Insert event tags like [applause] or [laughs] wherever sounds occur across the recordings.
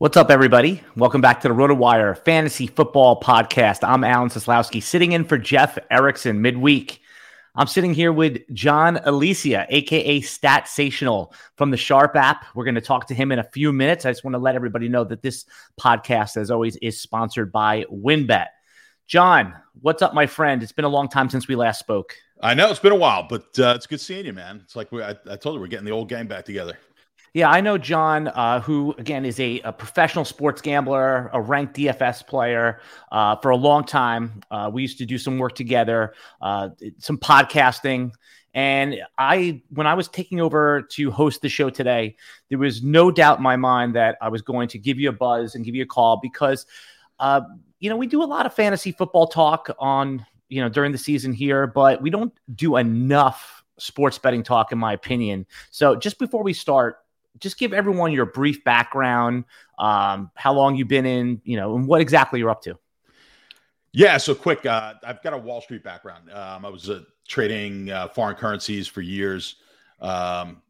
What's up, everybody? Welcome back to the RotoWire Fantasy Football Podcast. I'm Alan Seslowsky, sitting in for Jeff Erickson midweek. I'm sitting here with John Alesia, aka Statsational from the Sharp app. We're going to talk to him in a few minutes. I just want to let everybody know that this podcast, as always, is sponsored by WynnBET. John, what's up, my friend? It's been a long time since we last spoke. I know it's been a while, but uh, it's good seeing you, man. It's like we, I, I told you we're getting the old gang back together. Yeah, I know John, uh, who again is a, a, professional sports gambler, a ranked DFS player uh, for a long time. Uh, we used to do some work together, uh, some podcasting. And I, when I was taking over to host the show today, there was no doubt in my mind that I was going to give you a buzz and give you a call because, uh, you know, we do a lot of fantasy football talk on, you know, during the season here, but we don't do enough sports betting talk, in my opinion. So just before we start, just give everyone your brief background, um, how long you've been in, you know, and what exactly you're up to. Yeah, so quick. Uh, I've got a Wall Street background. Um, I was uh, trading uh, foreign currencies for years. Um,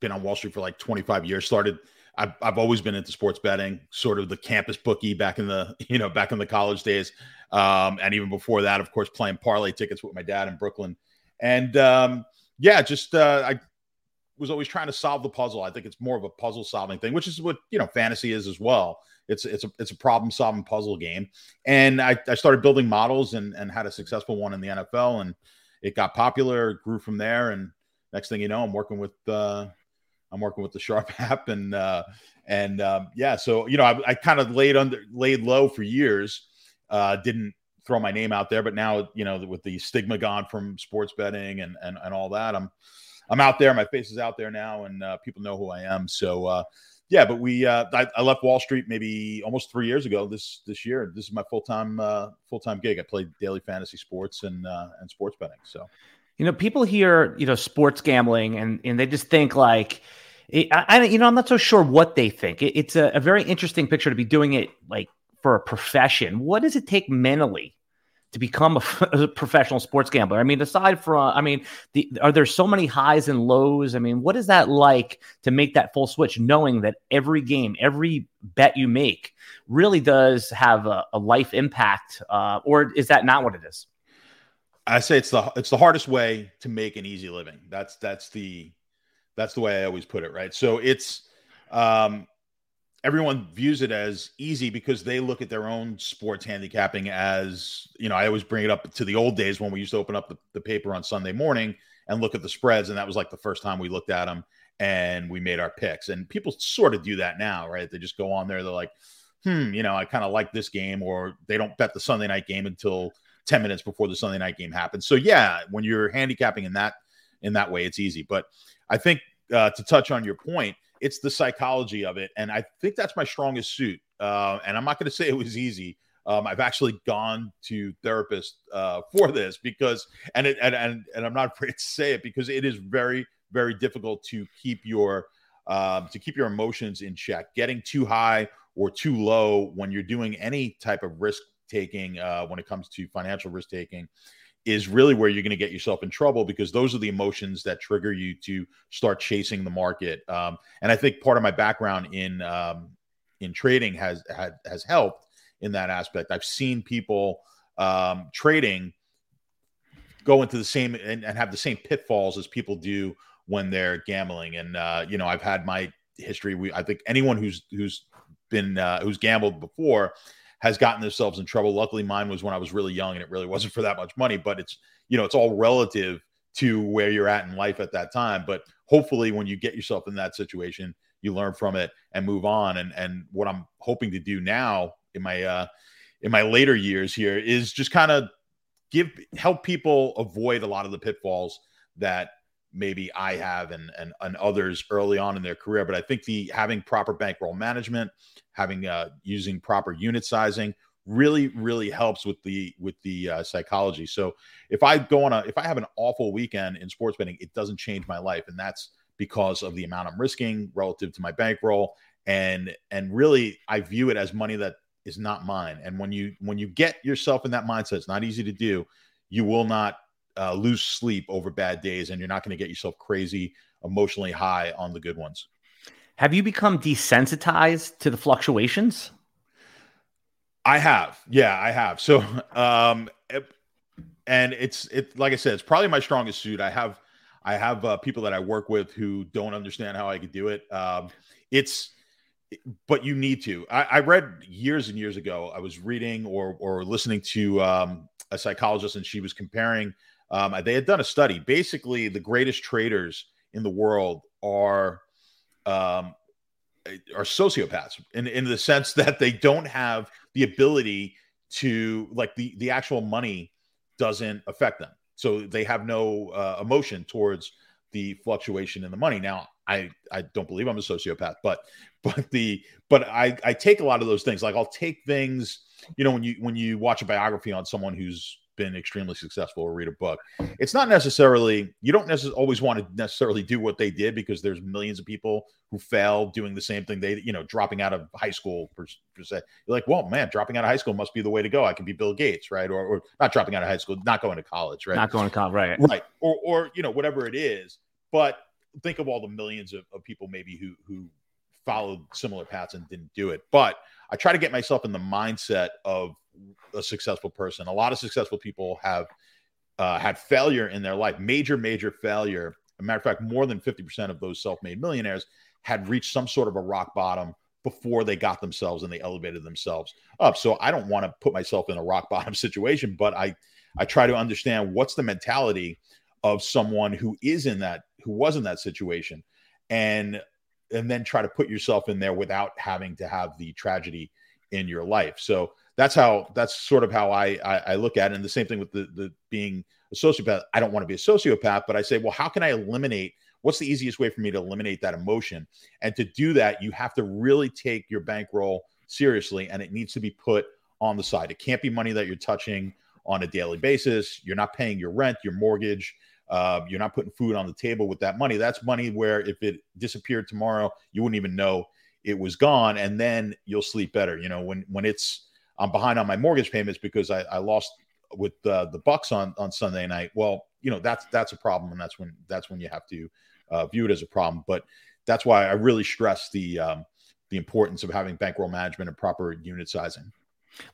been on Wall Street for like 25 years. Started. I've, I've always been into sports betting, sort of the campus bookie back in the [laughs] you know back in the college days, um, and even before that, of course, playing parlay tickets with my dad in Brooklyn. And um, yeah, just uh, I was always trying to solve the puzzle. I think it's more of a puzzle solving thing, which is what you know fantasy is as well. It's it's a it's a problem solving puzzle game. And I, I started building models and and had a successful one in the NFL, and it got popular, grew from there. And next thing you know, I'm working with uh, I'm working with the Sharp [laughs] app, and uh, and um, yeah, so you know I, I kind of laid under laid low for years, uh, didn't throw my name out there, but now you know with the stigma gone from sports betting and and and all that, I'm I'm out there. My face is out there now, and uh, people know who I am. So uh, yeah, but we uh, I, I, left Wall Street maybe almost three years ago. This this year, this is my full time uh, full time gig. I play daily fantasy sports and uh, and sports betting. So you know, people hear you know sports gambling, and and they just think like. I, I you know, I'm not so sure what they think. It, it's a, a very interesting picture to be doing it like for a profession. What does it take mentally to become a, [laughs] a, professional sports gambler? I mean, aside from, I mean, the, are there so many highs and lows? I mean, what is that like to make that full switch, knowing that every game, every bet you make really does have a, a life impact, uh, or is that not what it is? I say it's the it's the hardest way to make an easy living. That's that's the that's the way I always put it. Right. So it's um, everyone views it as easy because they look at their own sports handicapping as you know i always bring it up to the old days when we used to open up the, the, paper on sunday morning and look at the spreads and that was like the first time we looked at them and we made our picks. And people sort of do that now right? They just go on there they're like hmm you know i kind of like this game or they don't bet the sunday night game until 10 minutes before the sunday night game happens. So yeah when you're handicapping in that in that way it's easy. But i think uh, to touch on your point it's the psychology of it. And I think that's my strongest suit. Uh, and I'm not going to say it was easy. Um, I've actually gone to therapists uh, for this because, and, it, and and and I'm not [laughs] afraid to say it because it is very very difficult to keep your um, to keep your emotions in check. Getting too high or too low when you're doing any type of risk taking uh, when it comes to financial risk taking is really where you're going to get yourself in trouble because those are the emotions that trigger you to start chasing the market. Um, and I think part of my background in um, in trading has had, has helped in that aspect. I've seen people um, trading go into the same and, and, have the same pitfalls as people do when they're gambling. And uh, you know, I've had my history. We I think anyone who's who's been uh, who's gambled before has gotten themselves in trouble. Luckily, mine was when I was really young and it really wasn't for that much money, but it's, you know, it's all relative to where you're at in life at that time. But hopefully, when you get yourself in that situation, you learn from it and move on. And, and what I'm hoping to do now in my, uh, in my later years here is just kind of give, help people avoid a lot of the pitfalls that maybe I have and, and and others early on in their career. But I think the having proper bankroll management, having uh, using proper unit sizing really really helps with the with the uh, psychology. So if I go on a if I have an awful weekend in sports betting, it doesn't change my life, and that's because of the amount I'm risking relative to my bankroll. And and really, I view it as money that is not mine. And when you when you get yourself in that mindset, it's not easy to do. You will not uh, lose sleep over bad days, and you're not going to get yourself crazy emotionally high on the good ones. Have you become desensitized to the fluctuations? I have, yeah, I have. So, [laughs] um, it, and it's it like I said, it's probably my strongest suit. I have, I have uh, people that I work with who don't understand how I could do it. Um, it's, but you need to. I, I read years and years ago. I was reading or or listening to um, a psychologist, and she was comparing um, they had done a study. Basically, the greatest traders in the world are um, are sociopaths in, in the sense [laughs] that they don't have the ability to like the the actual money doesn't affect them. So they have no uh, emotion towards the fluctuation in the money. Now, I I don't believe I'm a sociopath, but [laughs] but the but I I take a lot of those things. Like I'll take things, you know, when you when you watch a biography on someone who's been extremely successful or read a book. It's not necessarily you don't necessarily always want to necessarily do what they did because there's millions of people who fail doing the same thing they you know dropping out of high school per, per se. You're like, well, man, dropping out of high school must be the way to go. I can be Bill Gates, right? Or, or not dropping out of high school, not going to college, right? Not going to college, right? Right. Or or you know whatever it is. But think of all the millions of, of people maybe who who followed similar paths and didn't do it. But I try to get myself in the mindset of a successful person. A lot of successful people have uh, had failure in their life, major, major failure. Matter of fact, more than 50% of those self made millionaires had reached some sort of a rock bottom before they got themselves and they elevated themselves up. So I don't want to put myself in a rock [laughs] bottom situation, but I, I try to understand what's the mentality of someone who is in that, who was in that situation. And and then try to put yourself in there without having to have the tragedy in your life. So that's how that's sort of how I I, I look at it. And the same thing with the the being a sociopath. I don't want to be a sociopath, but I say, well, how can I eliminate? What's the easiest way for me to eliminate that emotion? And to do that, you have to really take your bankroll seriously, and it needs to be put on the side. It can't be money that you're touching on a daily basis. You're not paying your rent, your mortgage. Uh, you're not putting food on the table with that money. That's money where if it disappeared tomorrow, you wouldn't even know it was gone, and then you'll sleep better. You know, when when it's I'm behind on my mortgage payments because I, I lost with uh, the Bucks on on Sunday night. Well, you know that's that's a problem, and that's when that's when you have to uh, view it as a problem. But that's why I really stress the um, the importance of having bankroll management and proper unit sizing.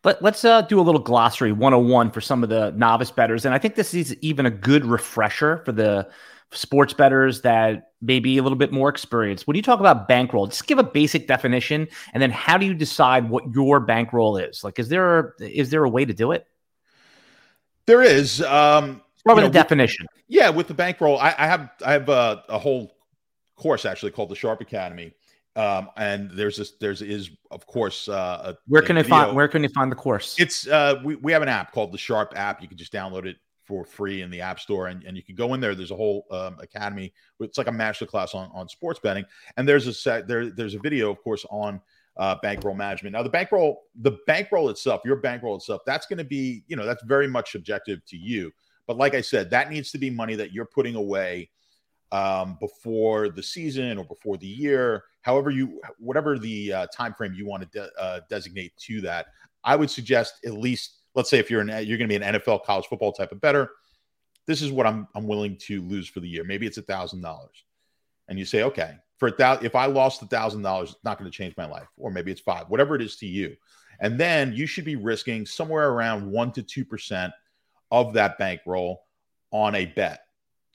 But let's uh, do a little glossary 101 for some of the novice betters. And I think this is even a good refresher for the sports betters that may be a little bit more experienced. When you talk about bankroll, just give a basic definition, and then how do you decide what your bankroll is? Like, is there a, is there a way to do it? There is. Um, with the definition. Yeah, with the bankroll, I, I have I have a, a whole course actually called the Sharp Academy. Um, and there's this, there's is of course, uh, a, where can I find, where can you find the course? It's, uh, we, we have an app called the Sharp app. You can just download it for free in the app store and, and you can go in there. There's a whole, um, academy. It's like a master class on, on sports betting. And there's a set, there, there's a video of course on, uh, bankroll management. Now the bankroll, the bankroll itself, your bankroll itself, that's going to be, you know, that's very much subjective to you. But like I said, that needs to be money that you're putting away um, before the season or before the year, however you, whatever the uh, time frame you want to de- uh, designate to that. I would suggest at least, let's say, if you're an you're going to be an NFL college football type of better, this is what I'm I'm willing to lose for the year. Maybe it's a thousand dollars, and you say, okay, for that, if I lost a thousand dollars, it's not going to change my life, or maybe it's five, whatever it is to you, and then you should be risking somewhere around one to two percent of that bankroll on a bet.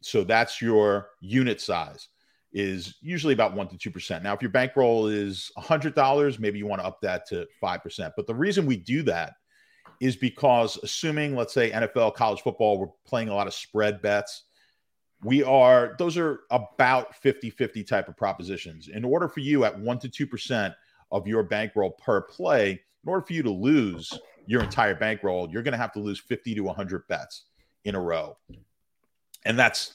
So that's your unit size is usually about one to two percent. Now, if your bankroll is a hundred dollars, maybe you want to up that to five percent. But the reason we do that is because assuming, let's say, NFL, college football, we're playing a lot of spread bets. We are, those are about 50 50 type of propositions. In order for you at one to 2% of your bankroll per play, in order for you to lose your entire bankroll, you're going to have to lose 50 to 100 bets in a row. And that's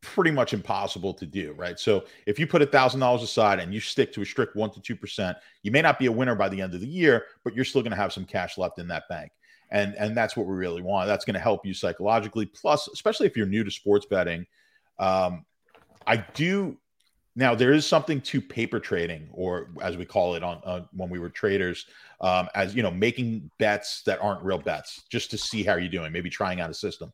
pretty much impossible to do, right? So if you put a thousand dollars aside and you stick to a strict one to two percent, you may not be a winner by the end of the year, but you're still going to have some cash left in that bank, and and that's what we really want. That's going to help you psychologically. Plus, especially if you're new to sports betting, um, I do. Now there is something to paper trading, or as we call it on uh, when we were traders, um, as you know, making bets that aren't real bets, just to see how you're doing, maybe trying out a system.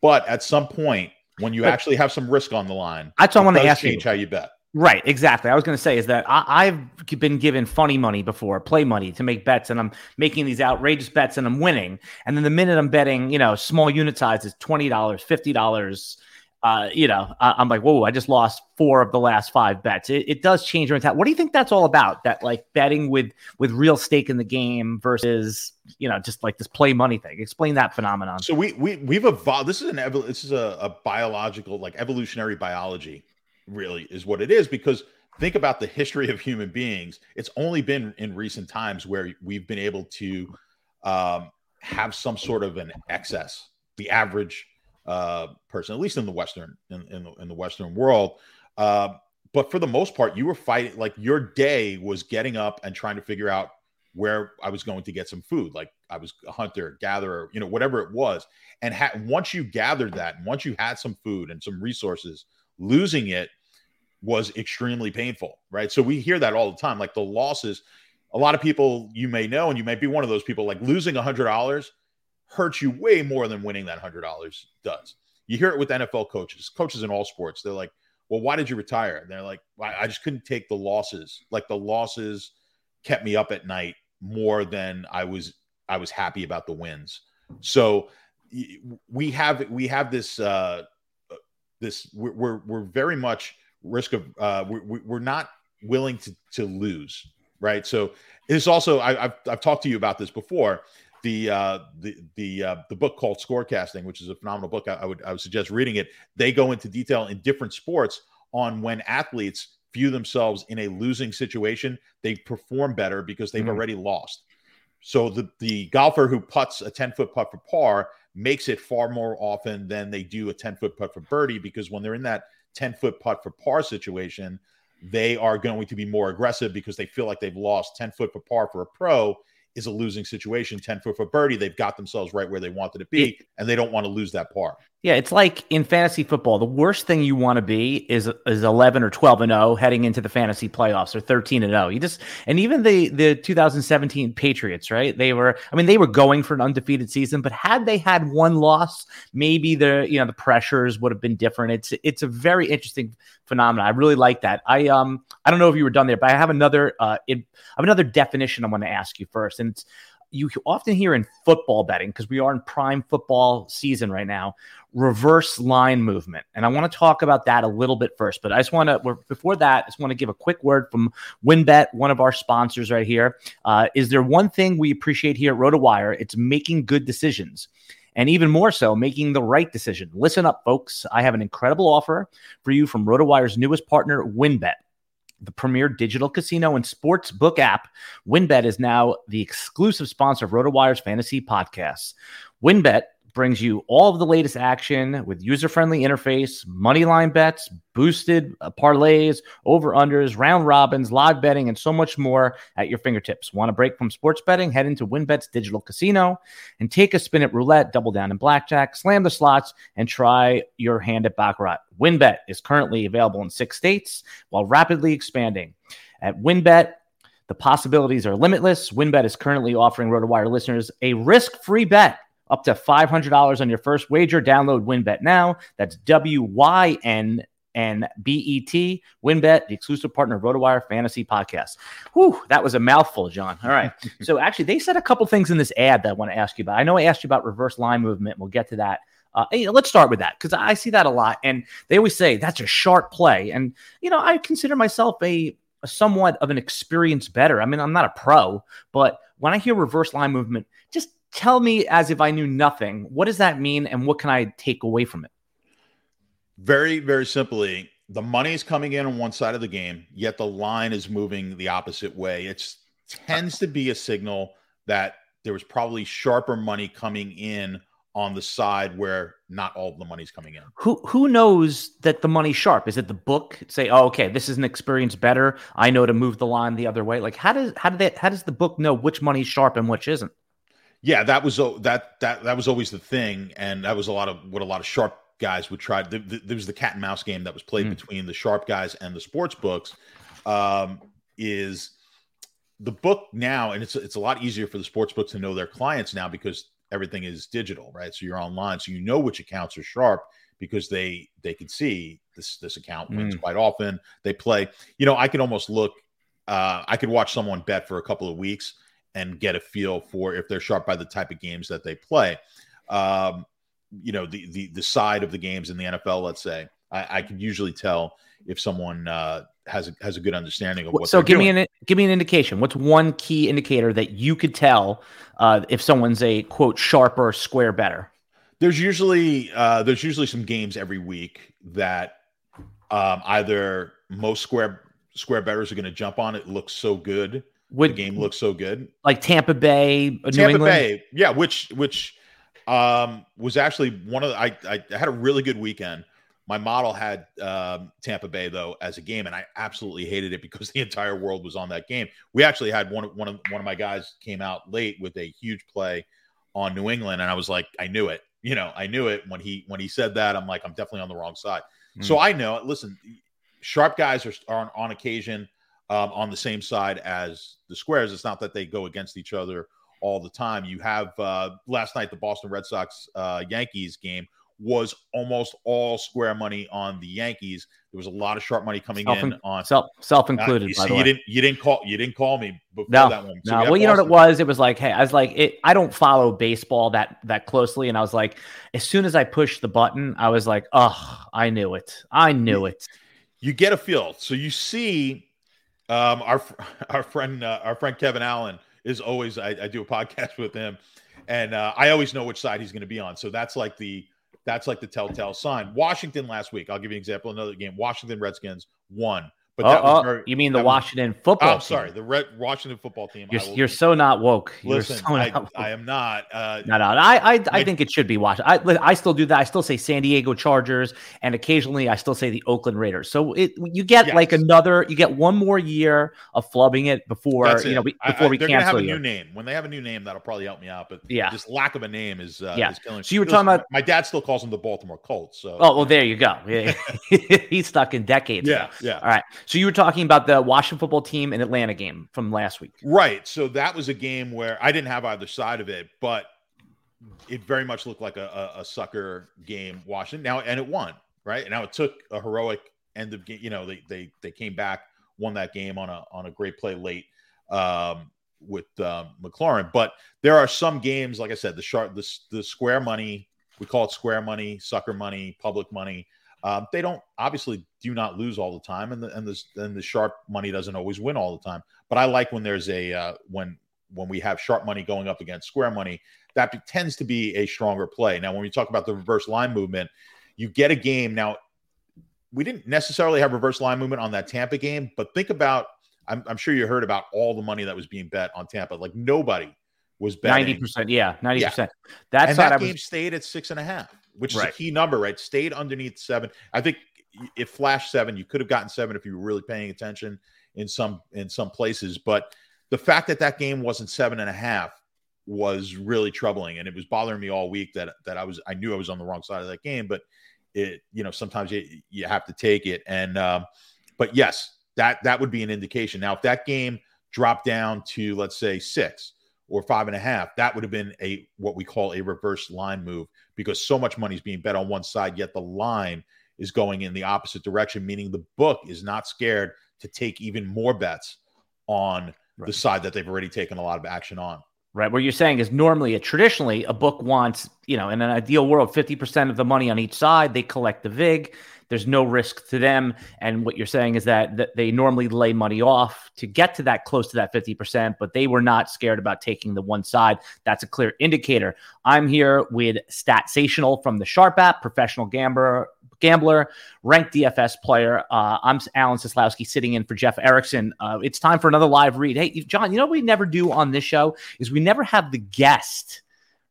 But at some point, when you but, actually have some risk on the line. That's what I want to ask change you. how you bet. Right, exactly. I was going to say is that I, have been given funny money before, play money to make bets, and I'm making these outrageous bets and I'm winning. And then the minute I'm betting, you know, small unit size is twenty dollars, fifty dollars, uh, you know, I, am like, whoa, I just lost four of the last five bets. It, it does change your mentality. What do you think that's all about? That like betting with with real stake in the game versus you know just like this play money thing. Explain that phenomenon. So we we we've evolved. This is an evo- this is a, a biological like evolutionary biology, really is what it is because think about the history of human beings. It's only been in recent times where we've been able to um, have some sort of an excess. The average uh, person, at least in the Western in, in, the, in the Western world. Uh, but for the most part, you were fighting like your day was getting up and trying to figure out where I was going to get some food. Like I was a hunter, gatherer, you know, whatever it was. And ha- once you gathered that, and once you had some food and some resources, losing it was extremely painful, right? So we hear that all the time. Like the losses, a lot of people you may know, and you may be one of those people, like losing a hundred dollars hurts you way more than winning that hundred dollars does. You hear it with NFL coaches, coaches in all sports. They're like, "Well, why did you retire?" And they're like, "I just couldn't take the losses. Like the losses kept me up at night more than I was. I was happy about the wins." So we have we have this uh, this we're we're, we're very much risk of uh, we're, we're not willing to to lose, right? So it's also I, I've I've talked to you about this before the uh, the the uh, the book called Scorecasting, which is a phenomenal book. I, I, would I would suggest reading it. They go into detail in different sports on when athletes view themselves in a losing situation, they perform better because they've mm-hmm. already lost. So the the golfer who puts a ten foot putt for par makes it far more often than they do a ten foot putt for birdie because when they're in that ten foot putt for par situation, they are going to be more aggressive because they feel like they've lost ten foot for par for a pro is a losing situation. 10 foot for birdie, they've got themselves right where they wanted to be, and they don't want to lose that par. Yeah, it's like in fantasy football, the worst thing you want to be is is 11 or 12 and 0 heading into the fantasy playoffs or 13 and 0. You just and even the the 2017 Patriots, right? They were I mean they were going for an undefeated season, but had they had one loss, maybe the you know the pressures would have been different. It's it's a very interesting phenomenon. I really like that. I um I don't know if you were done there, but I have another uh I have another definition I want to ask you first and it's you often hear in football betting because we are in prime football season right now reverse line movement and i want to talk about that a little bit first but i just want to before that i just want to give a quick word from WynnBET one of our sponsors right here. Uh, is there one thing we appreciate here at rotowire it's making good decisions and even more so, making the right decision. Listen up, folks. I have an incredible offer for you from RotoWire's newest partner, WynnBET the premier digital casino and sports book app, WynnBET is now the exclusive sponsor of RotoWire's fantasy podcasts. WynnBET brings you all of the latest action with user-friendly interface, money line bets, boosted uh, parlays, over-unders, round robins, live betting, and so much more at your fingertips. Want a break from sports betting? Head into WynnBET's digital casino and take a spin at roulette, double down in blackjack, slam the slots, and try your hand at baccarat. WynnBET is currently available in six states while rapidly expanding. At WynnBET. The possibilities are limitless. WynnBET is currently offering RotoWire listeners a risk-free bet up to $500 on your first wager. Download WynnBET now. That's W Y N and BET, WynnBET, the exclusive partner of RotoWire Fantasy Podcast. Whew, that was a mouthful, John. All right. [laughs] so actually, they said a couple things in this ad that I want to ask you about. I know I asked you about reverse line movement. We'll get to that. Uh, you know, let's start with that because I see that a lot, and they always say that's a sharp play. And you know, I consider myself a, a somewhat of an experienced better. I mean, I'm not a pro, but when I hear reverse line movement, just tell me as if I knew nothing. What does that mean, and what can I take away from it? Very, very simply, the money is coming in on one side of the game, yet the line is moving the opposite way. It tends to be a signal that there was probably sharper money coming in on the side where not all of the money's coming in. Who who knows that the money's sharp? Is it the book say, "Oh, okay, this is an experience better. I know to move the line the other way." Like how does how did that how does the book know which money's sharp and which isn't? Yeah, that was that that that was always the thing, and that was a lot of what a lot of sharp guys would try. There, there was the cat and mouse game that was played mm. between the sharp guys and the sports books. Um, is the book now, and it's it's a lot easier for the sports books to know their clients now because everything is digital, right? So you're online, so you know which accounts are sharp because they they can see this this account wins mm. quite often. They play, you know, I can almost look. Uh, I could watch someone bet for a couple of weeks and get a feel for if they're sharp by the type of games that they play. Um, you know, the the the side of the games in the NFL, let's say, I, I can usually tell if someone uh, has a, has a good understanding of what. So give doing. me an give me an indication. What's one key indicator that you could tell uh, if someone's a quote sharper square better? There's usually uh, there's usually some games every week that um, either most square square betters are going to jump on. It looks so good would, the game looks so good. Like Tampa Bay, uh, Tampa Bay, yeah, which which um, was actually one of the, I, I had a really good weekend. My model had um, Tampa Bay though as a game, and I absolutely hated it because [laughs] the entire world was on that game. We actually had one one of one of my guys came out late with a huge play on New England, and I was like, I knew it. You know, I knew it when he when he said that. I'm like, I'm definitely on the wrong side. Mm. So I know. Listen, sharp guys are, are on, on occasion um, on the same side as the squares. It's not that they go against each other all the time. You have uh, last night the Boston Red Sox uh, Yankees game was almost all square money on the Yankees. There was a lot of sharp money coming self, in on self self included. Uh, you, you didn't you didn't call you didn't call me before no, that one. So no, well, you know what it was? It was like, hey, I was like, it, I don't follow baseball that that closely, and I was like, as soon as I pushed the button, I was like, oh, I knew it, I knew it. You get a feel, so you see um, our [laughs] our friend uh, our friend Kevin Allen is always I, I do a [laughs] podcast with him, and uh, I always know which side he's going to be on. So that's like the that's like the telltale sign. Washington last week, I'll give you an example. Another game, Washington Redskins won. But that was very, you mean the Washington was, football? I'm sorry, the Red Washington football team. You're, you're so not woke. Listen, so I, not woke. I, am not. Uh, no, no, I, I, I think it should be Washington. I, I still do that. I still say San Diego Chargers, and occasionally I still say the Oakland Raiders. So it you get yes. like another, you get one more year of flubbing it before it. you know before I, we they're cancel. Gonna have a new name when they have a new name. That'll probably help me out. But yeah, this lack of a name is uh, yeah. Is killing. So you were talking about my dad still calls them the Baltimore Colts. So oh well, there you go. [laughs] He's stuck in decades. Yeah, ago. yeah. All right. So you were talking about the Washington football team and Atlanta game from last week. Right. So that was a game where I didn't have either side of it, but it very much looked like a, a, a sucker game, Washington. Now, and it won, right? And now it took a heroic end of game. You know, they they they came back, won that game on a on a great play late um, with um, McLaurin. But there are some games, like I said, the sharp, the, the square money. We call it square money, sucker money, public money um, they don't obviously do not lose all the time, and the and the and the sharp money doesn't always win all the time. But I like when there's a uh, when when we have sharp money going up against square money, that tends to be a stronger play. Now, when we talk about the reverse line movement, you get a game. Now, we didn't necessarily have reverse line movement on that Tampa game, but think about. I'm, I'm sure you heard about all the money that was being bet on Tampa. Like nobody was betting ninety percent. Yeah, ninety yeah. percent. That's and that game was... stayed at six and a half which is right. a key number, right? Stayed underneath seven. I think it flashed seven. You could have gotten seven if you were really paying attention in some in some places. But the fact that that game wasn't seven and a half was really troubling, and it was bothering me all week that that I was I knew I was on the wrong side of that game, but it you know sometimes you, you have to take it. And um, but yes, that that would be an indication. Now, if that game dropped down to let's say six or five and a half, that would have been a what we call a reverse line move because so much money is being bet on one side, yet the line is going in the opposite direction, meaning the book is not scared to take even more bets on right. the side that they've already taken a lot of action on. Right. What you're saying is normally, a, traditionally, a book wants, you know, in an ideal world, 50% of the money on each side. They collect the VIG. There's no risk to them. And what you're saying is that, that they normally lay money off to get to that close to that 50%, but they were not scared about taking the one side. That's a clear indicator. I'm here with Statsational from the Sharp app, professional gambler, gambler, ranked DFS player. Uh, I'm Alan Seslowsky sitting in for Jeff Erickson. Uh, it's time for another live read. Hey, John, you know what we never do on this show is we never have the guest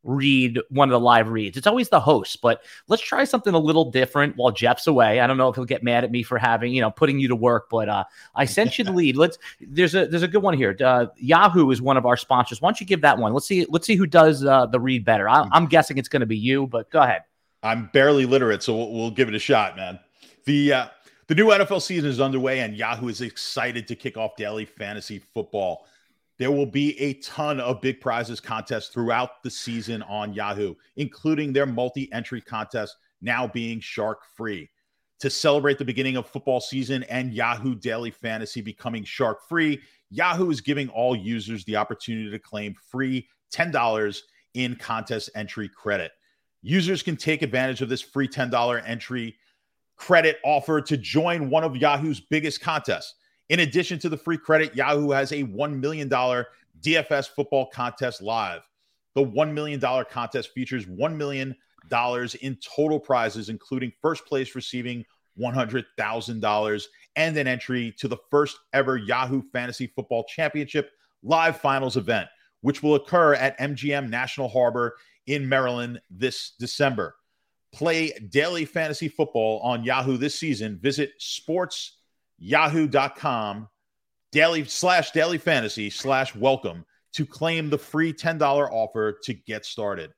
read one of the live reads. It's always the host, but let's try something a little different while Jeff's away. I don't know if he'll get mad at me for having, you know, putting you to work, but uh, I sent you the [laughs] lead. Let's there's a there's a good one here. Uh, Yahoo is one of our sponsors. Why don't you give that one? Let's see let's see who does uh, the read better. I, I'm guessing it's going to be you, but go ahead. I'm barely literate, so we'll, we'll give it a shot, man. The uh, the new NFL season is underway, and Yahoo is excited to kick off daily fantasy football. There will be a ton of big prizes contests throughout the season on Yahoo, including their multi-entry contest now being shark free. To celebrate the beginning of football season and Yahoo Daily Fantasy becoming shark free, Yahoo is giving all users the opportunity to claim free $10 in contest entry credit. Users can take advantage of this free $10 entry credit offer to join one of Yahoo's biggest contests. In addition to the free credit, Yahoo has a $1 million DFS football contest live. The $1 million contest features $1 million in total prizes, including first place receiving $100,000 and an entry to the first ever Yahoo Fantasy Football Championship live finals event, which will occur at MGM National Harbor in Maryland this December. Play daily fantasy football on Yahoo this season. Visit sportsyahoo.com daily slash daily fantasy slash welcome to claim the free $10 offer to get started.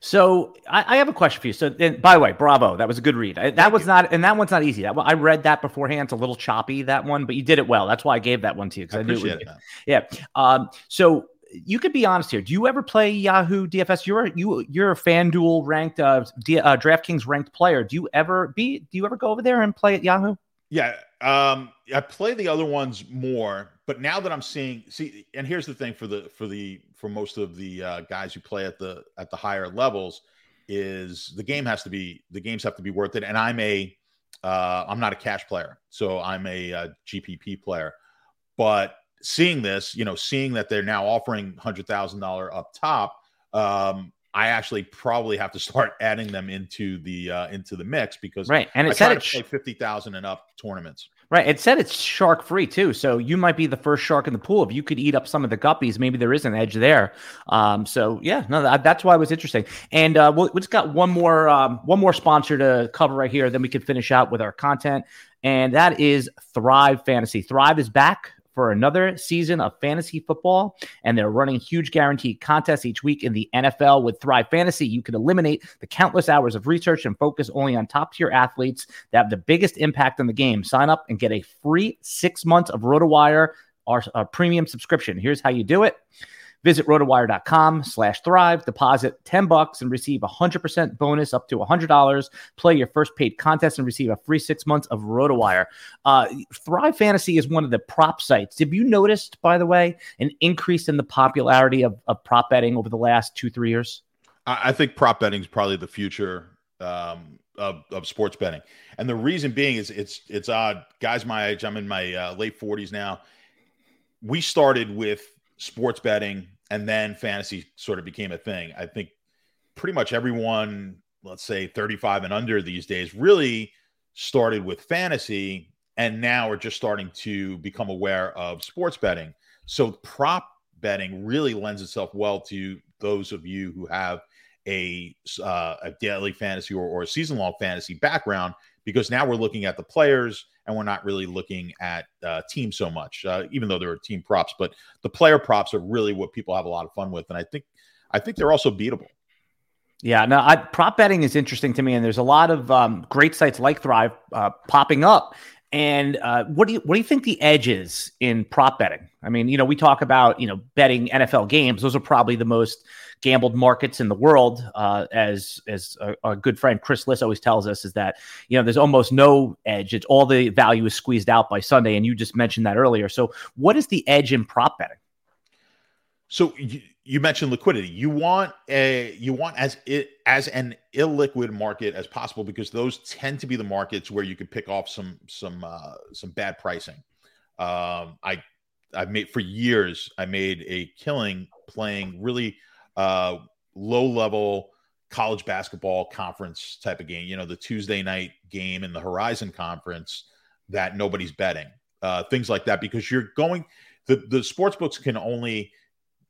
So I, I, have a question for you. So, by the way, bravo, that was a good read. I, that was not, and that one's not easy. That I read that beforehand. It's a little choppy that one, but you did it well. That's why I gave that one to you because I, I, knew it. Was, yeah. Um, so you could be honest here. Do you ever play Yahoo DFS? You're you you're a FanDuel ranked uh, D, uh DraftKings ranked player. Do you ever be? Do you ever go over there and play at Yahoo? Yeah, um, I play the other ones more, but now that I'm seeing, see, and here's the thing for the for the for most of the uh, guys who play at the at the higher levels, is the game has to be the games have to be worth it. And I'm a uh, I'm not a cash player, so I'm a, a uh, GPP player, but seeing this, you know, seeing that they're now offering hundred thousand dollar up top, um, I actually probably have to start [laughs] adding them into the uh, into the mix because right, and it I said it's play fifty thousand and up tournaments. Right, it said it's shark free too, so you might be the first shark in the pool. If you could eat up some of the guppies, maybe there is an edge there. Um, so yeah, no, that, that's why it was interesting. And uh, we we just got one more um, one more sponsor to cover right here, then we can finish out with our content, and that is Thrive Fantasy. Thrive is back for another season of fantasy football, and they're running huge guaranteed contests each week in the NFL with Thrive Fantasy. You can eliminate the countless hours of research and focus only on top tier athletes that have the biggest impact on the game. Sign up and get a free six months of RotoWire, our, our premium subscription. Here's how you do it. Visit rotowire.com slash thrive, deposit 10 bucks and receive a 100% bonus up to $100. Play your first paid contest and receive a free six months of RotoWire. Uh, thrive Fantasy is one of the prop sites. Have you noticed, by the way, an increase in the popularity of, of prop betting over the last two, three years? I think prop betting is probably the future um, of, of sports betting. And the reason being is it's it's odd. Guys my age, I'm in my uh, late 40s now. We started with sports betting and then fantasy sort of became a thing. I think pretty much everyone, let's say 35 and under these days, really started with fantasy and now are just starting to become aware of sports betting. So prop betting really lends itself well to those of you who have a uh, a daily fantasy or, or a season long fantasy background because now we're looking at the players and we're not really looking at uh, team so much, uh, even though there are team props. But the player props are really what people have a lot of fun with, and I think I think they're also beatable. Yeah, no, I, prop betting is interesting to me, and there's a lot of um, great sites like Thrive uh, popping up And uh, what do you what do you think the edge is in prop betting? I mean, you know, we talk about you know betting NFL games; those are probably the most gambled markets in the world. Uh, as as a, good friend Chris Liss always tells us, is that you know there's almost no edge; it's all the value is squeezed out by Sunday. And you just mentioned that earlier. So, what is the edge in prop betting? So you, you mentioned liquidity. You want a you want as it as an illiquid market as possible because those tend to be the markets where you could pick off some some uh, some bad pricing. Um, I I've made for years. I made a killing playing really uh, low level college basketball conference type of game. You know, the Tuesday night game in the Horizon Conference that nobody's betting. Uh, things like that because you're going the the sports books can only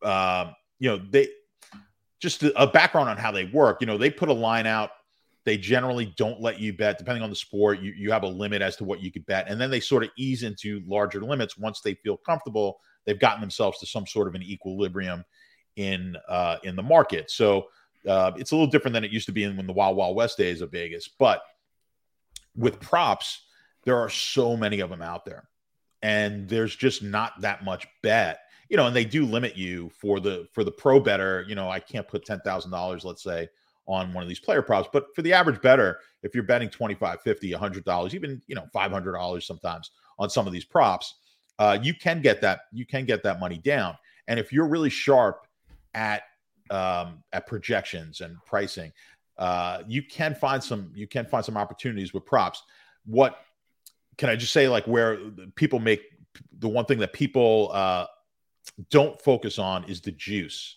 uh, you know, they just a background on how they work. You know, they put a line out. They generally don't let you bet, depending on the sport. You, you have a limit as to what you could bet. And then they sort of ease into larger limits once they feel comfortable. They've gotten themselves to some sort of an equilibrium in uh, in the market. So uh, it's a little different than it used to be in when the Wild Wild West days of Vegas. But with props, there are so many of them out there, and there's just not that much bet you know, and they do limit you for the for the pro better. You know, I can't put ten thousand dollars, let's say, on one of these player props, but for the average better, if you're betting 25, 50, 100 dollars, even you know, five hundred dollars sometimes on some of these props, uh, you can get that you can get that money down. And if you're really sharp at um, at projections and pricing, uh, you can find some you can find some opportunities with props. What can I just say? Like where people make the one thing that people uh, don't focus on is the juice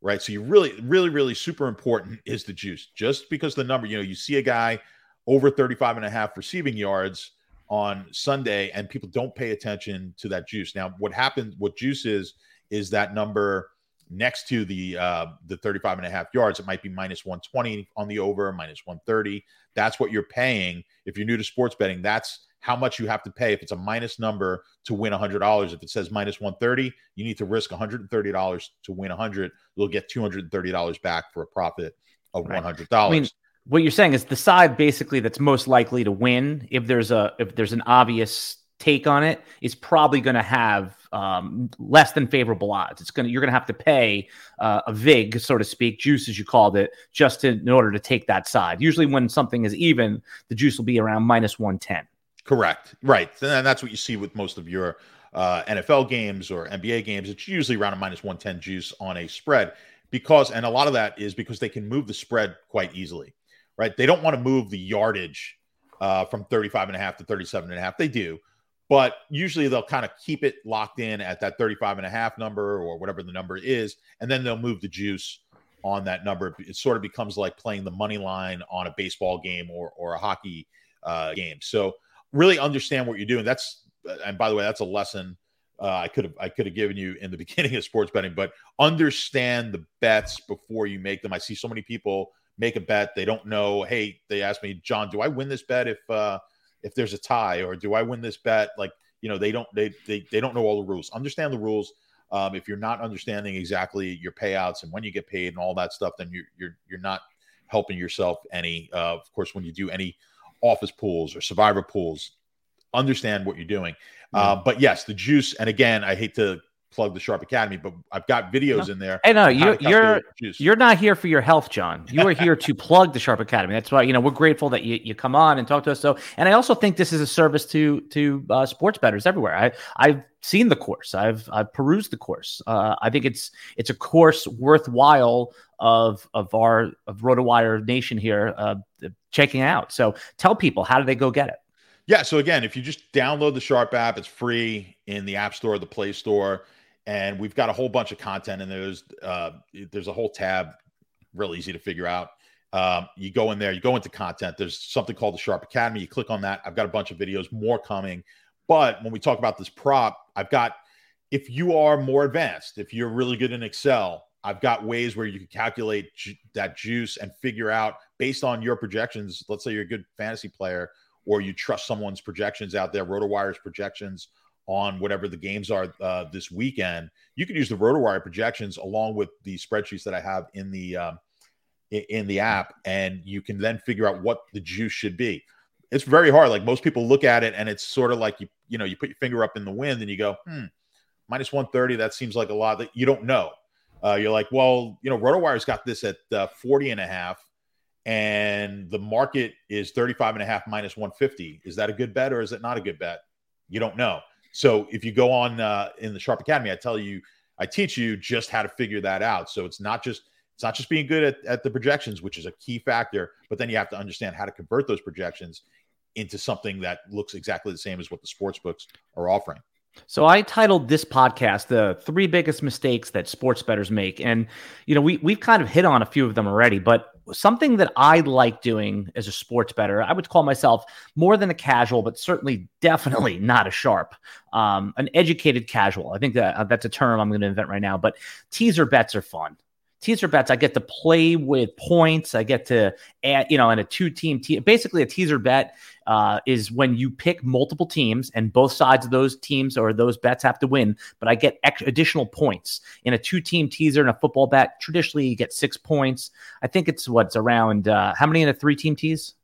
right so you really really really super important is the juice just because the number you know you see a guy over 35 and a half receiving yards on sunday and people don't pay attention to that juice now what happens what juice is is that number next to the uh the 35 and a half yards it might be minus 120 on the over minus 130 that's what you're paying if you're new to sports betting that's how much you have to pay if it's a minus number to win $100. If it says minus 130, you need to risk $130 to win 100. You'll get $230 back for a profit of $100. I mean, what you're saying is the side basically that's most likely to win if there's a if there's an obvious take on it is probably going to have um, less than favorable odds. It's going to you're going to have to pay uh, a vig, so to speak, juice as you called it, just to, in order to take that side. Usually, when something is even, the juice will be around minus one ten. Correct. Right. And that's what you see with most of your uh, NFL games or NBA games. It's usually around a minus 110 juice on a spread because, and a lot of that is because they can move the spread quite easily, right? They don't want to move the yardage uh, from 35 and a half to 37 and a half. They do, but usually they'll kind of keep it locked in at that 35 and a half number or whatever the number is. And then they'll move the juice on that number. It sort of becomes like playing the money line on a baseball game or, or a hockey uh, game. So, really understand what you're doing. That's and by the way, that's a lesson uh, I could have I could have given you in the [laughs] beginning of sports betting. But understand the bets before you make them. I see so many people make a bet they don't know. Hey, they ask me, John, do I win this bet if uh, if there's a tie, or do I win this bet? Like you know, they don't they they they don't know all the rules. Understand the rules. Um, if you're not understanding exactly your payouts and when you get paid and all that stuff, then you're you're you're not helping yourself any. Uh, of course, when you do any office pools or survivor pools. Understand what you're doing. Yeah. Uh, but yes, the juice. And again, I hate to plug the Sharp Academy, but I've got videos no. in there. Hey, no, you're you're you're not here for your health, John. You are here to plug the Sharp Academy. That's why you know we're grateful that you, you come on and talk to us. So, and I also think this is a service to to uh, sports bettors everywhere. I I've seen the course. I've I've perused the course. Uh, I think it's it's a course worthwhile of of our of RotoWire Nation here uh, checking out. So tell people how do they go get it? Yeah. So again, if you just download the Sharp app, it's free in the App Store, the Play Store, and we've got a whole bunch of content. And there's uh, there's a whole tab, real easy to figure out. Um, you go in there, you go into content. There's something called the Sharp Academy. You click on that. I've got a bunch of videos, more coming. But when we talk about this prop, I've got if you are more advanced, if you're really good in Excel, I've got ways where you can calculate ju- that juice and figure out based on your projections. Let's say you're a good fantasy player or you trust someone's projections out there, RotoWire's projections on whatever the games are uh, this weekend. You can use the RotoWire projections along with the spreadsheets that I have in the um, in the app, and you can then figure out what the juice should be. it's very hard. Like most people look at it and it's sort of like you, you know, you put your finger up in the wind and you go, hmm, minus 130. That seems like a lot that you don't know. Uh, you're like, well, you know, RotoWire's got this at uh, 40 and a half and the market is 35 and a half minus 150. Is that a good bet or is it not a good bet? You don't know. So if you go on uh, in the Sharp Academy, I tell you, I teach you just how to figure that out. So it's not just it's not just being good at, at the projections, which is a key factor, but then you have to understand how to convert those projections into something that looks exactly the same as what the sports books are offering. So I titled this podcast the three biggest mistakes that sports bettors make. And you know, we we've kind of hit on a few of them already, but something that I like doing as a sports bettor, I would call myself more than a casual, but certainly definitely [laughs] not a sharp, um, an educated casual. I think that uh, that's a term I'm going to invent right now. But teaser bets are fun teaser bets, I get to play with points. I get to add, you know, in a two team, te- basically a teaser bet uh, is when you pick multiple teams and both sides of those teams or those bets have to win, but I get extra, additional points in a two team teaser and a football bet. Traditionally, you get six points. I think it's what's around uh, how many in a three team tease?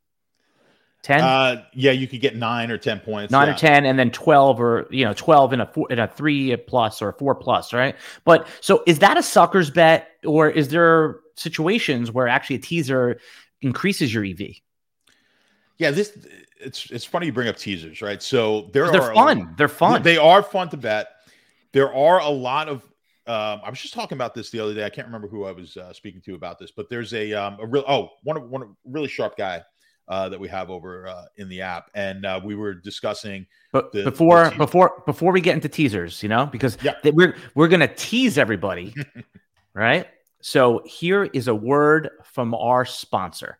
10 uh, yeah you could get nine or 10 points 9 yeah. or 10 and then 12 or you know 12 in a four, in a 3 plus or a 4 plus right but so is that a sucker's bet or is there situations where actually a teaser increases your ev yeah this it's it's funny you bring up teasers right so there they're are fun they're fun they are fun to bet there are a lot of um, I was just talking about this the other day. I can't remember who I was uh, speaking to about this, but there's a um, a real oh one of one really sharp guy uh, that we have over uh, in the app, and uh, we were discussing. But the, before the before before we get into teasers, you know, because yeah. th- we're we're gonna tease everybody, [laughs] right? So here is a word from our sponsor.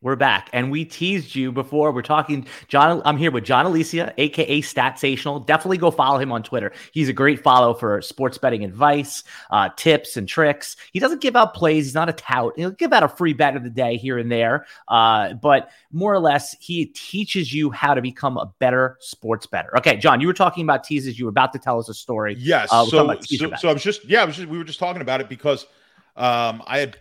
We're back, and we teased you before. We're talking, John. I'm here with John Alesia, aka Statsational. Definitely go follow him on Twitter. He's a great follow for sports betting advice, uh, tips, and tricks. He doesn't give out plays. He's not a tout. He'll give out a free bet of the day here and there, uh, but more or less, he teaches you how to become a better sports bettor. Okay, John, you were talking about teases. You were about to tell us a story. Yes. Uh, so, so, so, I was just yeah, I was just we were just talking about it because um, I had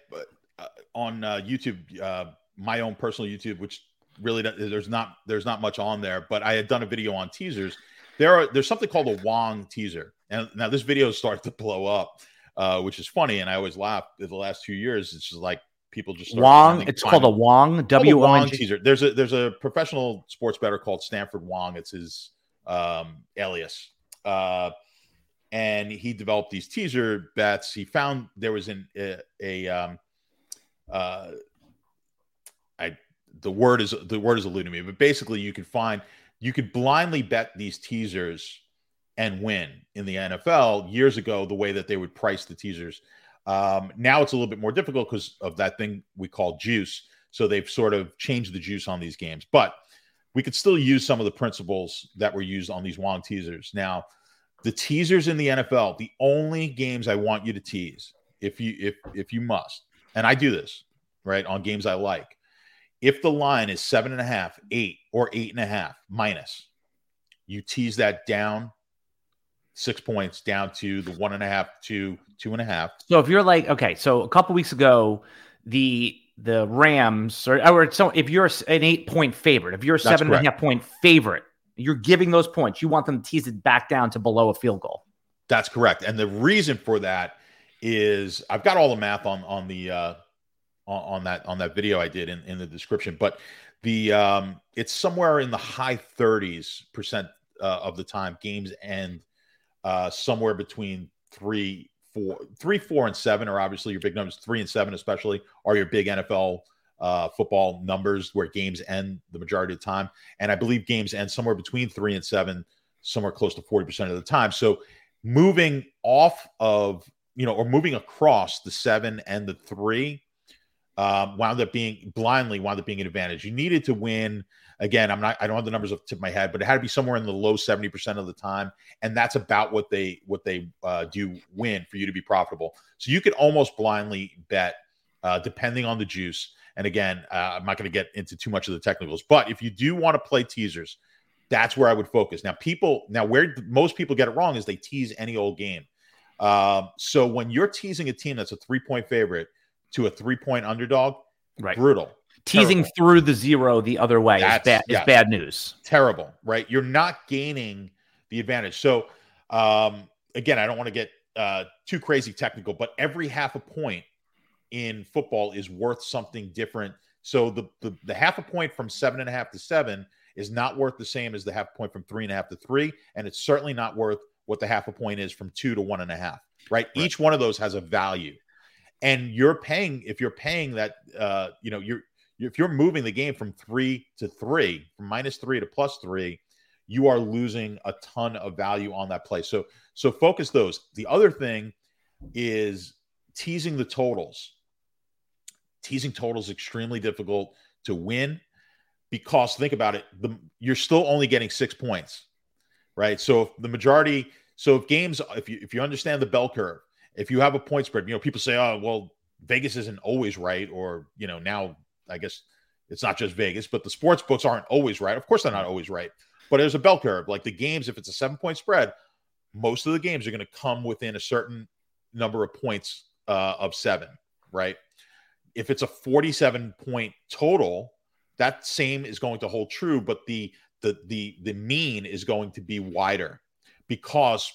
uh, on uh, YouTube uh, my own personal YouTube, which really there's not there's not much on there, but I had done a video on teasers. There are there's something called a Wong teaser, and now this video started to blow up. uh, which is funny. And I always laugh. The last few years, it's just like people just Wong. It's called a Wong. W Wong teaser. There's a there's a professional sports bettor called Stanford Wong. It's his um, alias. Uh, and he developed these teaser bets. He found there was an, a, a um, uh, the word is the word is eluding me, but basically you could find you could blindly bet these teasers and win in the NFL years ago. The way that they would price the teasers, um, now it's a little bit more difficult because of that thing we call juice. So they've sort of changed the juice on these games, but we could still use some of the principles that were used on these Wong teasers. Now, the teasers in the NFL, the only games I want you to tease, if you if if you must, and I do this right on games I like. If the line is seven and a half, eight, or eight and a half minus, you tease that down six points down to the one and a half to two and a half. So if you're like, okay, so a couple weeks ago, the the Rams or, or so if you're an eight point favorite, if you're a seven and a half point favorite, you're giving those points. You want them to tease it back down to below a field goal. That's correct. And the reason for that is I've got all the math on on the uh on, on that on that video I did in, in the description, but the um it's somewhere in the high 30s percent uh, of the time games end uh somewhere between three, four, three, four, and seven are obviously your big numbers. Three and seven, especially, are your big NFL uh, football numbers where games end the majority of the time. And I believe games end somewhere between three and seven, somewhere close to 40% of the time. So moving off of, you know, or moving across the seven and the three um, wound up being blindly wound up being an advantage. You needed to win. Again, I'm not. I don't have the numbers off the tip of my head, but it had to be somewhere in the low 70 percent of the time, and that's about what they what they uh, do win for you to be profitable. So you could almost blindly bet, uh, depending on the juice. And again, uh, I'm not going to get into too much of the technicals, but if you do want to play teasers, that's where I would focus. Now, people, now where most people get it wrong is they tease any old game. Um, so when you're teasing a team that's a three point favorite to a three point underdog, right? Brutal. Teasing Terrible. through the zero the other way that's, is bad. Yes. Is bad news. Terrible, right? You're not gaining the advantage. So um, again, I don't want to get uh, too crazy technical, but every half a point in football is worth something different. So the, the, the half a point from seven and a half to seven is not worth the same as the half point from three and a half to three, and it's certainly not worth what the half a point is from two to one and a half. Right? right. Each one of those has a value, and you're paying if you're paying that. Uh, you know, you're if you're moving the game from three to three, from minus three to plus three, you are losing a ton of value on that play. So so focus those. The other thing is teasing the totals teasing totals extremely difficult to win because think about it, the, you're still only getting six points, right? So if the majority, so if games, if you if you understand the bell curve, if you have a point spread, you know people say, oh well, Vegas isn't always right, or you know now I guess it's not just Vegas, but the sports books aren't always right. Of course, they're not always right, but there's a bell curve. Like the games, if it's a seven point spread, most of the games are going to come within a certain number of points uh, of seven, right? if it's a 47 point total, that same is going to hold true, but the the the the mean is going to be wider because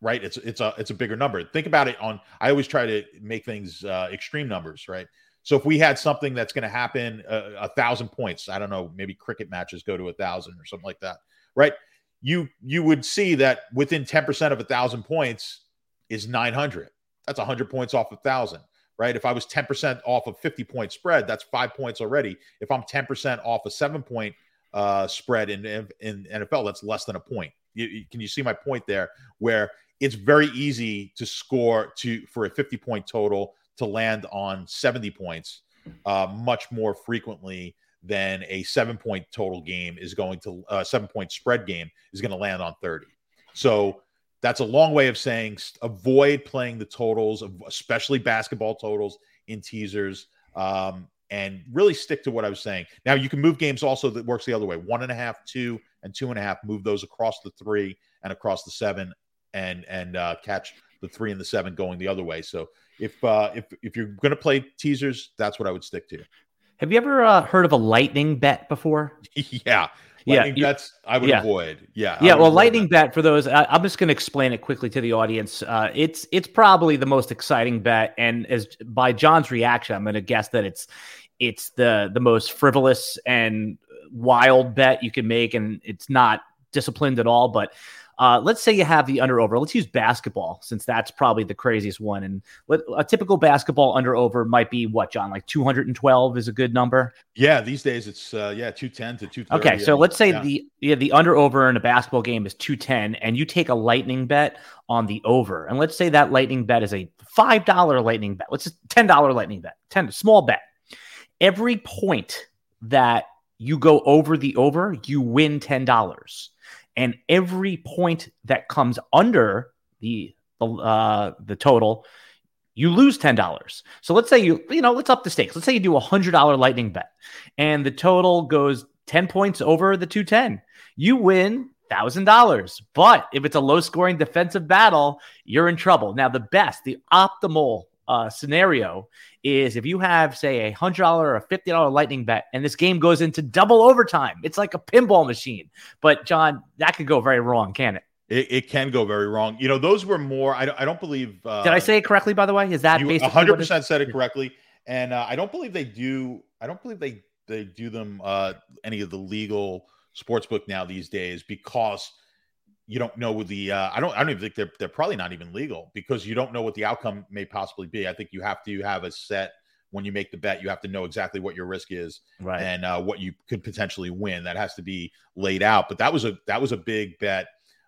right it's it's a it's a bigger number think about it on i always try to make things uh, extreme numbers right so if we had something that's going to happen uh, a thousand points i don't know maybe cricket matches go to a thousand or something like that right you you would see that within 10% of a thousand points is 900 that's 100 points off a thousand right? If I was 10% off a 50 point spread, that's five points already. If I'm 10% off a seven point uh, spread in, in, NFL, that's less than a point. You, you, can you see my point there? Where it's very easy to score to for a 50 point total to land on 70 points uh, much more frequently than a seven point total game is going to uh, seven point spread game is going to land on 30. So that's a long way of saying avoid playing the totals, especially basketball totals in teasers, um, and really stick to what I was saying. Now you can move games also that works the other way: one and a half, two, and two and a half. Move those across the three and across the seven, and and uh, catch the three and the seven going the other way. So if uh, if if you're going to play teasers, that's what I would stick to. Have you ever uh, heard of a lightning bet before? [laughs] yeah, Lightning yeah, bets I would yeah. avoid. Yeah, yeah. Well, lightning that. bet for those. I, am just going to explain it quickly to the audience. Uh, it's it's probably the most exciting bet, and as by John's reaction, I'm going to guess that it's it's the the most frivolous and wild bet you can make, and it's not disciplined at all. But uh, let's say you have the under over. Let's use basketball since that's probably the craziest one. And let, a typical basketball under over might be what, John? Like 212 is a good number. Yeah, these days it's uh, yeah 210 to 230. Okay, so let's say yeah. the yeah the under over in a basketball game is 210, and you take a lightning bet on the over, and let's say that lightning bet is a five dollar lightning bet. Let's just ten dollar lightning bet, ten small bet. Every point that you go over the over, you win ten dollars and every point that comes under the the, uh, the total, you lose ten dollars. So let's say you you know let's up the stakes. Let's say you do a hundred dollar lightning bet, and the total goes ten points over the two ten. You win thousand dollars. But if it's a low scoring defensive battle, you're in trouble. Now the best, the optimal uh, scenario is if you have, say, a hundred dollar or a fifty dollar lightning bet, and this game goes into double overtime. It's like a pinball machine. But John, that could go very wrong, can it? It, it can go very wrong. You know, those were more. I don't, I don't believe. Uh, Did I say it correctly? By the way, is that you basically hundred percent said it correctly? And uh, I don't believe they do. I don't believe they they do them uh, any of the legal sports book now these days because you don't know the uh, I don't I don't even think they're they're probably not even legal because you don't know what the outcome may possibly be. I think you have to have a set when you make the bet. You have to know exactly what your risk is right. and uh, what you could potentially win. That has to be laid out. But that was a that was a big bet.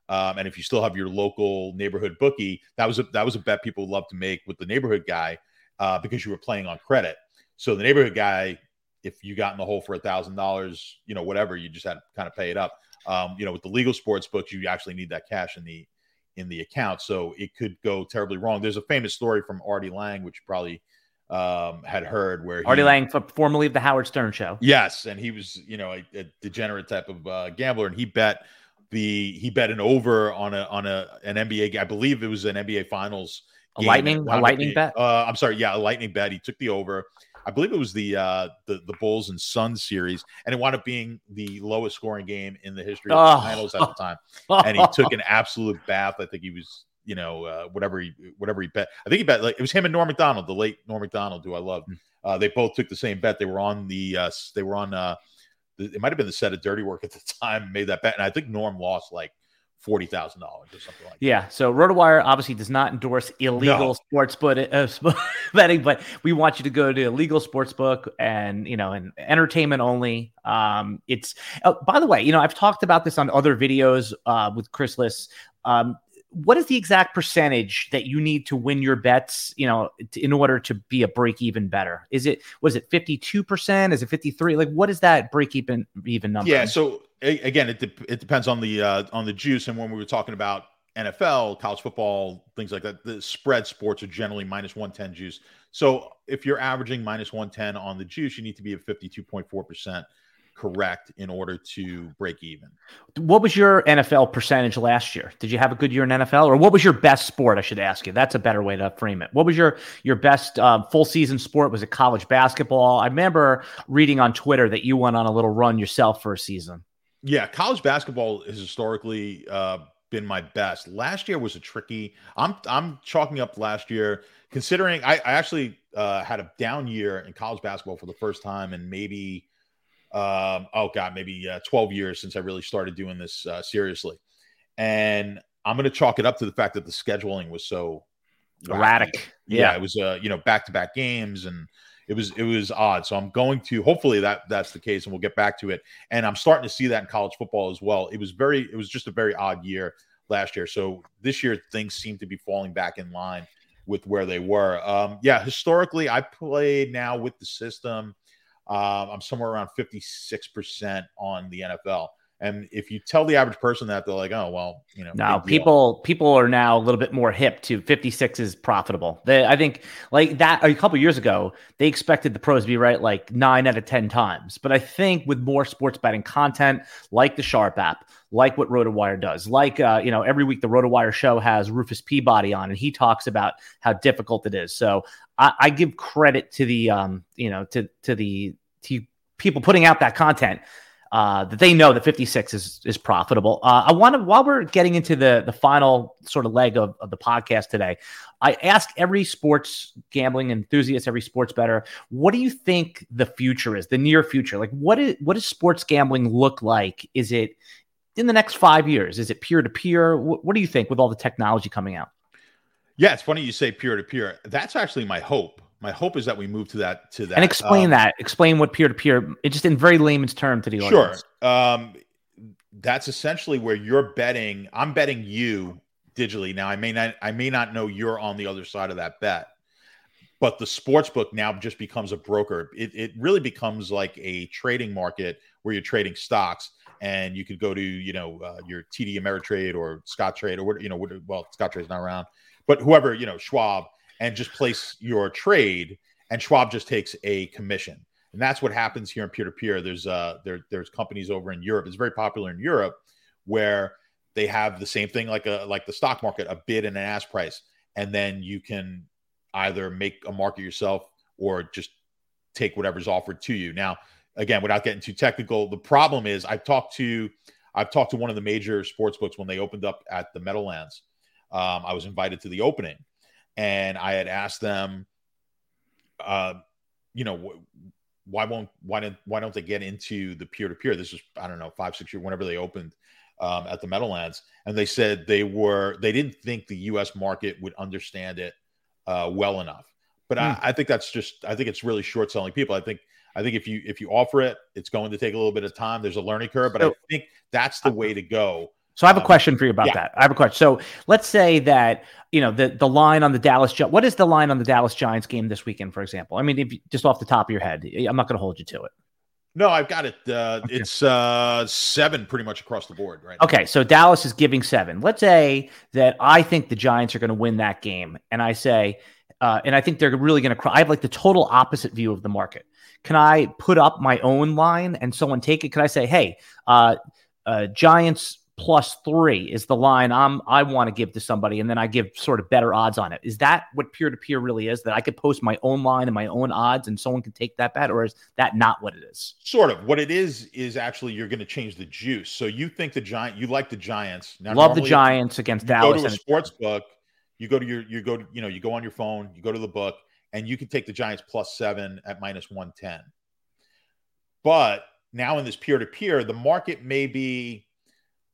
Um, and if you still have your local neighborhood bookie, that was a that was a bet people love to make with the neighborhood guy uh, because you were playing on credit. So the neighborhood guy, if you got in the hole for a thousand dollars, you know whatever, you just had to kind of pay it up. Um, you know, with the legal sports books, you actually need that cash in the in the account, so it could go terribly wrong. There's a famous story from Artie Lange, which you probably um, had heard, where he, Artie Lange, formerly of the Howard Stern Show. Yes, and he was, you know, a, a degenerate type of uh, gambler, and he bet the he bet an over on a on a an NBA. I believe it was an NBA Finals. A lightning, a lightning bet. Uh, I'm sorry, yeah, a lightning bet. He took the over. I believe it was the uh, the the Bulls and Suns series, and it wound up being the lowest scoring game in the history of the finals at the time. [laughs] and he took an absolute bath. I think he was, you know, uh, whatever he whatever he bet. I think he bet like it was him and Norm Macdonald, the late Norm Macdonald, who I love. Hmm. Uh, they both took the same bet. They were on the uh, they were on uh, the, it might have been the set of Dirty Work at the [laughs] time. Made that bet, and I think Norm lost like forty thousand dollars or something like. That. Yeah. That. So RotoWire obviously does not endorse illegal no. sports but, uh, [laughs] betting, but we want you to go to a legal sports book and you know and entertainment only. Um, it's uh, by the way, you know I've talked about this on other videos uh, with Chris Liss. Um, what is the exact percentage that you need to win your bets you know in order to be a break even bettor? Is it was it 52% is it 53 like what is that break even even number? Yeah so again it, de- it depends on the uh, on the juice and when we were talking about nfl college football things like that the spread sports are generally minus 110 juice. So if you're averaging minus 110 on the juice you need to be at 52.4% correct in order to break even. What was your NFL percentage last year? Did you have a good year in NFL, or what was your best sport? I should ask you. That's a better way to frame it. What was your your best uh, full season sport? Was it college basketball? I remember reading on Twitter that you went on a little run yourself for a season. Yeah, college basketball has historically uh, been my best. Last year was a tricky. I'm I'm chalking up last year considering I, I actually uh, had a down year in college basketball for the first time and maybe um, oh god, maybe uh, 12 years since I really started doing this uh, seriously. And I'm going to chalk it up to the fact that the scheduling was so erratic. Yeah, yeah, it was uh, you know, back-to-back games and it was it was odd. So I'm going to hopefully that that's the case and we'll get back to it. And I'm starting to see that in college football as well. It was very it was just a very odd year last year. So this year things seem to be falling back in line with where they were. Um, yeah, historically I played now with the system um, I'm somewhere around 56% on the NFL. And if you tell the average person that, they're like, "Oh, well, you know." Now people people are now a little bit more hip to 56 is profitable. They, I think like that a couple years ago, they expected the pros to be right like nine out of ten times. But I think with more sports betting content, like the Sharp app, like what RotoWire does, like uh, you know, every week the RotoWire show has Rufus Peabody on, and he talks about how difficult it is. So I, I give credit to the um, you know, to to the to people putting out that content. uh, that they know that 56 is is profitable. Uh, I want to while we're getting into the the final sort of leg of, of the podcast today, I ask every sports gambling enthusiast, every sports bettor, what do you think the future is, the near future? Like, what is what does sports gambling look like? Is it in the next five years? Is it peer to peer? What do you think with all the technology coming out? Yeah, it's funny you say peer to peer. That's actually my hope my hope is that we move to that to that and explain um, that. Explain what peer-to-peer it just in very layman's term to the audience. Sure um, that's essentially where you're betting i'm betting you digitally. Now i may not i may not know you're on the other side of that bet but the sports book now just becomes a broker. It, it really becomes like a trading market where you're trading stocks and you could go to you know uh, your td ameritrade or Scottrade or what you know well Scottrade's not around but whoever you know schwab and just place your trade, and Schwab just takes a commission. And that's what happens here in peer to peer. There's uh there there's companies over in Europe. It's very popular in Europe where they have the same thing like a like the stock market, a bid and an ask price, and then you can either make a market yourself or just take whatever's offered to you. Now, again, without getting too technical, the problem is I've talked to I've talked to one of the major sports books when they opened up at the Meadowlands. Um, I was invited to the opening, and I had asked them, uh, you know, why won't why don't why don't they get into the peer to peer? This was I don't know five six years whenever they opened um, at the Meadowlands, and they said they were they didn't think the U.S. market would understand it uh, well enough. But mm. I, hmm. I think that's just I think it's really short selling people. I think I think if you if you offer it, it's going to take a little bit of time. There's a learning curve, but so, I think that's the way to go so I have a um, question for you about yeah. that. I have a question. So let's say that you know the the line on the Dallas. What is the line on the Dallas Giants game this weekend, for example? I mean, if you, just off the top of your head, I'm not going to hold you to it. No, I've got it. Uh, okay. It's uh, seven pretty much across the board, right? Okay, so Dallas is giving seven. Let's say that I think the Giants are going to win that game, and I say, uh, and I think they're really going to cry. I have like the total opposite view of the market. Can I put up my own line and someone take it? Can I say, hey, uh, uh, Giants plus three is the line I'm I want to give to somebody, and then I give sort of better odds on it. Is that what peer to peer really is? That I could post my own line and my own odds, and someone can take that bet, or is that not what it is? Sort of. What it is is actually you're going to change the juice. So you think the giant, you like the Giants. Now, Love the Giants against Dallas. Go to a sports book. You go to your you go to, you know you go on your phone. You go to the book, and you can take the Giants plus seven at minus one ten. But now in this peer to peer, the market may be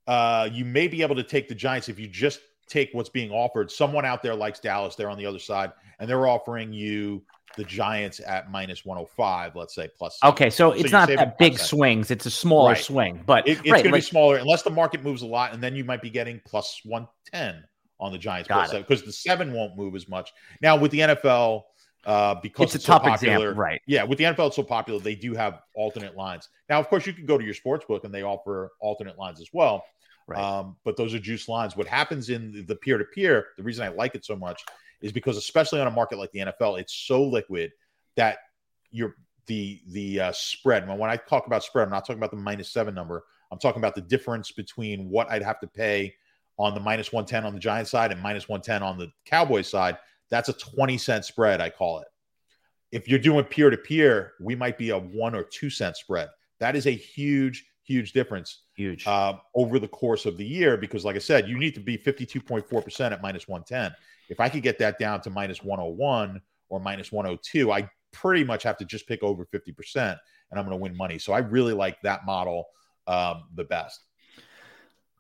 uh, you may be able to take the Giants if you just take what's being offered. Someone out there likes Dallas, they're on the other side, and they're offering you the Giants at minus 105, let's say plus. Okay, so, so it's not that big swings; it's a smaller right. swing, but it, it's right, going like, to be smaller unless the market moves a lot, and then you might be getting plus 110 on the Giants because the seven won't move as much. Now with the NFL, uh, because it's, it's a so popular, example, right? Yeah, with the NFL, it's so popular they do have alternate lines. Now, of course, you can go to your sports book and they offer alternate lines as well. Right. Um, but those are juice lines. What happens in the peer to peer, the reason I like it so much is because, especially on a market like the NFL, it's so liquid that you're the the uh, spread. When I talk about spread, I'm not talking about the minus seven number. I'm talking about the difference between what I'd have to pay on the minus 110 on the Giant side and minus 110 on the Cowboys side. That's a 20 cent spread, I call it. If you're doing peer to peer, we might be a one or two cent spread. That is a huge, huge difference huge. uh, over the course of the year because like i said you need to be 52.4% at minus 110 if i could get that down to minus 101 or minus 102 i pretty much have to just pick over 50% and i'm going to win money. So i really like that model um, the best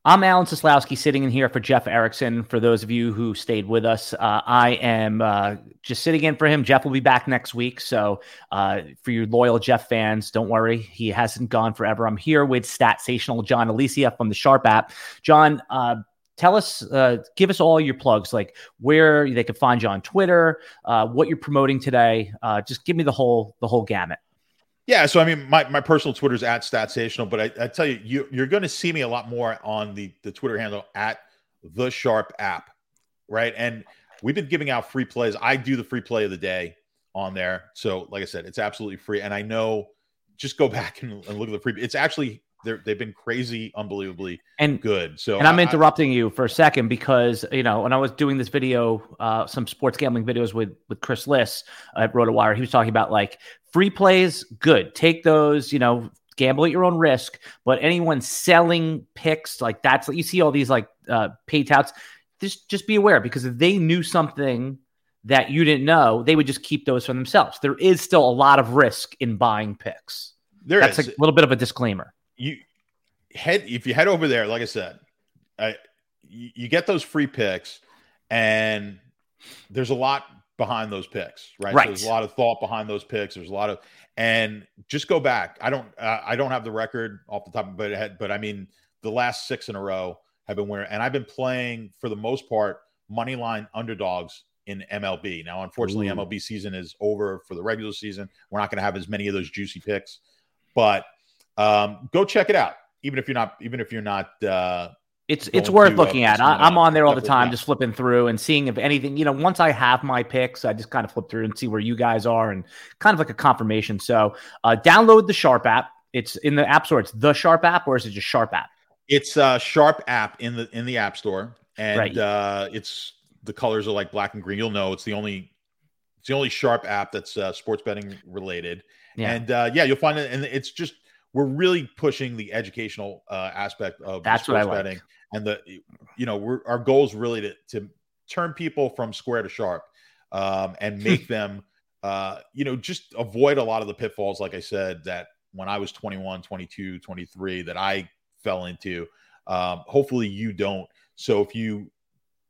I'm Alan Seslowsky sitting in here for Jeff Erickson. For those of you who stayed with us, uh, I am uh, just sitting in for him. Jeff will be back next week. So, uh, for you loyal Jeff fans, don't worry. He hasn't gone forever. I'm here with Statsational John Alesia from the Sharp app. John, uh, tell us, uh, give us all your plugs, like where they could find you on Twitter, uh, what you're promoting today. just give me the whole the whole gamut. Yeah, so I mean, my, my personal Twitter is at Statsational, but I, I tell you, you you're going to see me a lot more on the the Twitter handle at the Sharp app, right? And we've been giving out free plays. I do the free play of the day on there, so like I said, it's absolutely free. And I know, just go [laughs] back and, and look at the free. It's actually they're, they've been crazy, unbelievably and good. So, and I'm I, interrupting I, you for a second because you know when I was doing this video, uh, some sports gambling videos with with Chris Liss at RotoWire, he was talking about like free plays, good. Take those, you know, gamble at your own risk. But anyone selling picks like that's you see all these like uh, pay touts. Just just be aware because if they knew something that you didn't know, they would just keep those for themselves. There is still a lot of risk in buying picks. There That's is. a little bit of a disclaimer. You head if you head over there, like I said, I, you, you get those free picks, and there's a lot behind those picks, right? Right. So there's a lot of thought behind those picks. There's a lot of, and just go back. I don't, uh, I don't have the record off the top of my head, but I mean, the last six in a row have been winning, and I've been playing for the most part money line underdogs in MLB. Now, unfortunately, Ooh. MLB season is over for the regular season. We're not going to have as many of those juicy picks, but um, go check it out. Even if you're not, even if you're not, uh, It's it's worth uh, looking at. I, I'm on there all the time, just flipping through and seeing if anything. You know, once I have my picks, I just kind of flip through and see where you guys are, and kind of like a confirmation. So, uh, download the Sharp app. It's in the App Store. It's the Sharp app, or is it just Sharp app? It's a Sharp app in the in the App Store, and Right. uh, it's the colors are like black and green. You'll know it's the only it's the only Sharp app that's uh, sports betting related. Yeah. And uh, yeah, you'll find it, and it's just we're really pushing the educational uh, aspect of That's what I sports like. betting, and the you know we're our goal is really to to turn people from square to sharp, um, and [laughs] make them uh, you know just avoid a lot of the pitfalls, like I said that when I was 21, 22, 23, that I fell into. Um, hopefully you don't. So if you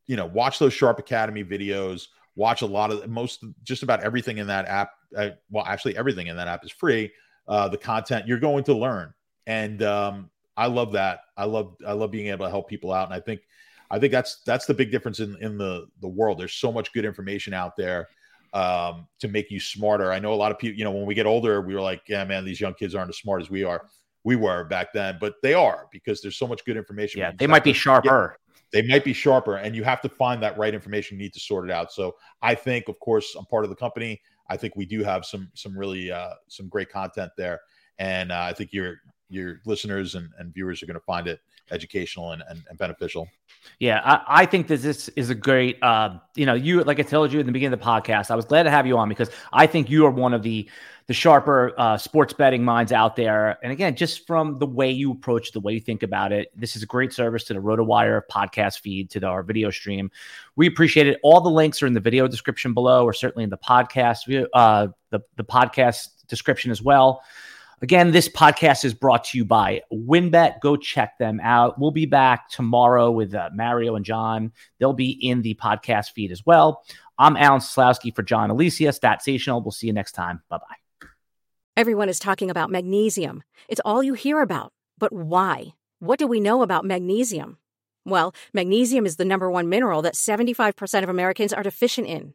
you know watch those Sharp Academy videos, watch a lot of most just about everything in that app. Uh, well, actually, everything in that app is free. Uh, the content you're going to learn, and um, I love that. I love I love being able to help people out, and I think I think that's that's the big difference in in the the world. There's so much good information out there um, to make you smarter. I know a lot of people. You know, when we get older, we were like, yeah, man, these young kids aren't as smart as we are. We were back then, but they are because there's so much good information. Yeah, they might be sharper. they might be sharper and you have to find that right information you need to sort it out so i think of course i'm part of the company i think we do have some some really uh some great content there and uh, i think your your listeners and, and viewers are going to find it educational and, and, and beneficial Yeah, I, I think that this is a great. Uh, you know, you like I told you in the beginning of the podcast, I was glad to have you on because I think you are one of the the sharper uh, sports betting minds out there. And again, just from the way you approach, the way you think about it, this is a great service to the RotoWire podcast feed, to the, our video stream. We appreciate it. All the links are in the video description below, or certainly in the podcast, uh, the the podcast description as well. Again, this podcast is brought to you by WynnBET. Go check them out. We'll be back tomorrow with uh, Mario and John. They'll be in the podcast feed as well. I'm Alan Seslowsky for John Alesia, Statsational. We'll see you next time. Bye bye. Everyone is talking about magnesium. It's all you hear about. But why? What do we know about magnesium? Well, magnesium is the number one mineral that 75% of Americans are deficient in.